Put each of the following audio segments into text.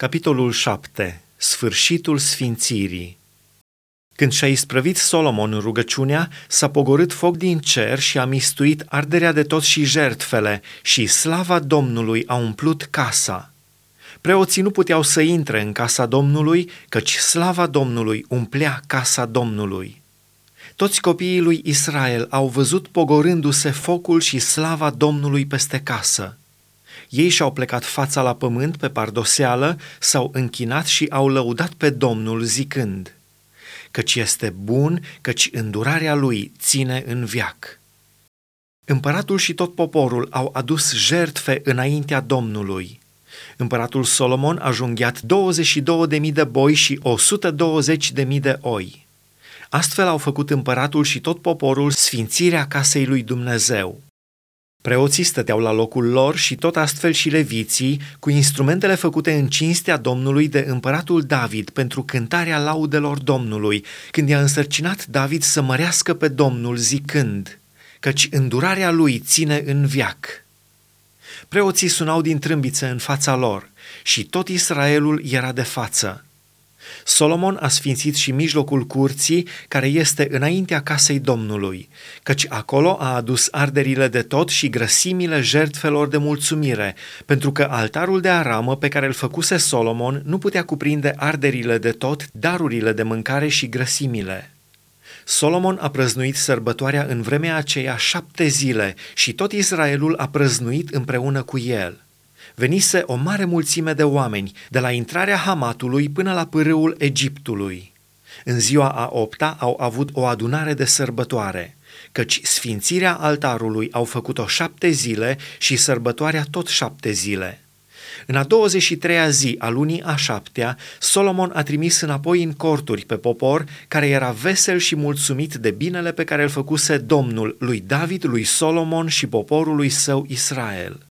Capitolul 7. Sfârșitul sfințirii Când și-a isprăvit Solomon rugăciunea, s-a pogorât foc din cer și a mistuit arderea de tot și jertfele și slava Domnului a umplut casa. Preoții nu puteau să intre în casa Domnului, căci slava Domnului umplea casa Domnului. Toți copiii lui Israel au văzut pogorându-se focul și slava Domnului peste casă. Ei și-au plecat fața la pământ pe pardoseală, s-au închinat și au lăudat pe Domnul zicând, căci este bun, căci îndurarea lui ține în viac. Împăratul și tot poporul au adus jertfe înaintea Domnului. Împăratul Solomon a junghiat 22.000 de boi și 120.000 de oi. Astfel au făcut împăratul și tot poporul sfințirea casei lui Dumnezeu. Preoții stăteau la locul lor și tot astfel și leviții, cu instrumentele făcute în cinstea Domnului de împăratul David pentru cântarea laudelor Domnului, când i-a însărcinat David să mărească pe Domnul zicând, căci îndurarea lui ține în viac. Preoții sunau din trâmbițe în fața lor și tot Israelul era de față. Solomon a sfințit și mijlocul curții care este înaintea casei Domnului, căci acolo a adus arderile de tot și grăsimile jertfelor de mulțumire, pentru că altarul de aramă pe care îl făcuse Solomon nu putea cuprinde arderile de tot, darurile de mâncare și grăsimile. Solomon a prăznuit sărbătoarea în vremea aceea șapte zile și tot Israelul a prăznuit împreună cu el – venise o mare mulțime de oameni, de la intrarea Hamatului până la pârâul Egiptului. În ziua a opta au avut o adunare de sărbătoare, căci sfințirea altarului au făcut-o șapte zile și sărbătoarea tot șapte zile. În a 23-a zi a lunii a șaptea, Solomon a trimis înapoi în corturi pe popor care era vesel și mulțumit de binele pe care îl făcuse Domnul lui David, lui Solomon și poporului său Israel.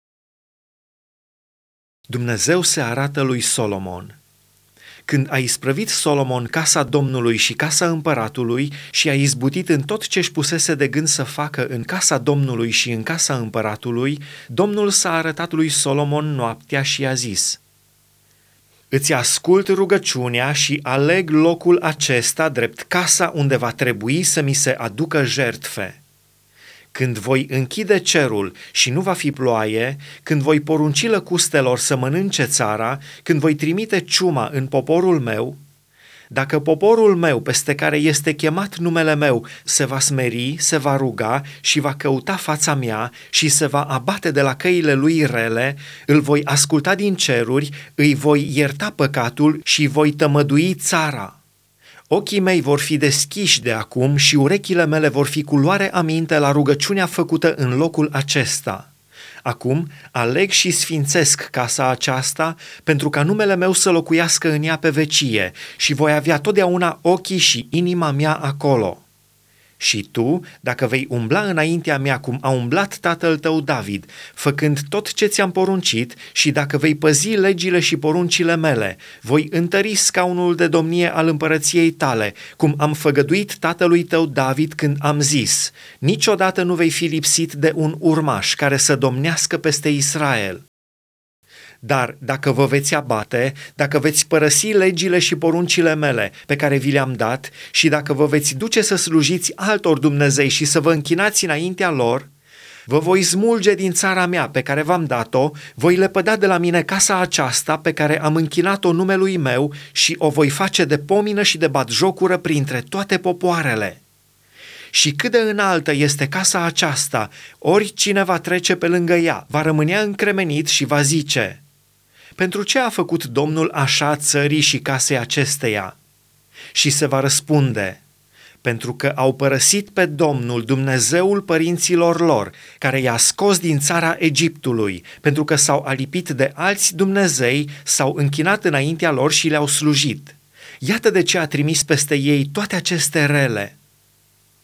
Dumnezeu se arată lui Solomon. Când a isprăvit Solomon casa Domnului și casa împăratului și a izbutit în tot ce își pusese de gând să facă în casa Domnului și în casa împăratului, Domnul s-a arătat lui Solomon noaptea și a zis, Îți ascult rugăciunea și aleg locul acesta drept casa unde va trebui să mi se aducă jertfe când voi închide cerul și nu va fi ploaie, când voi porunci lăcustelor să mănânce țara, când voi trimite ciuma în poporul meu, dacă poporul meu, peste care este chemat numele meu, se va smeri, se va ruga și va căuta fața mea și se va abate de la căile lui rele, îl voi asculta din ceruri, îi voi ierta păcatul și voi tămădui țara. Ochii mei vor fi deschiși de acum și urechile mele vor fi cu luare aminte la rugăciunea făcută în locul acesta. Acum aleg și sfințesc casa aceasta pentru ca numele meu să locuiască în ea pe vecie și voi avea totdeauna ochii și inima mea acolo. Și tu, dacă vei umbla înaintea mea cum a umblat tatăl tău David, făcând tot ce ți-am poruncit, și dacă vei păzi legile și poruncile mele, voi întări scaunul de domnie al împărăției tale, cum am făgăduit tatălui tău David când am zis, niciodată nu vei fi lipsit de un urmaș care să domnească peste Israel. Dar dacă vă veți abate, dacă veți părăsi legile și poruncile mele pe care vi le-am dat și dacă vă veți duce să slujiți altor Dumnezei și să vă închinați înaintea lor, vă voi smulge din țara mea pe care v-am dat-o, voi lepăda de la mine casa aceasta pe care am închinat-o numelui meu și o voi face de pomină și de batjocură printre toate popoarele. Și cât de înaltă este casa aceasta, oricine va trece pe lângă ea, va rămânea încremenit și va zice – pentru ce a făcut Domnul așa țării și casei acesteia? Și se va răspunde, pentru că au părăsit pe Domnul, Dumnezeul părinților lor, care i-a scos din țara Egiptului, pentru că s-au alipit de alți Dumnezei, s-au închinat înaintea lor și le-au slujit. Iată de ce a trimis peste ei toate aceste rele.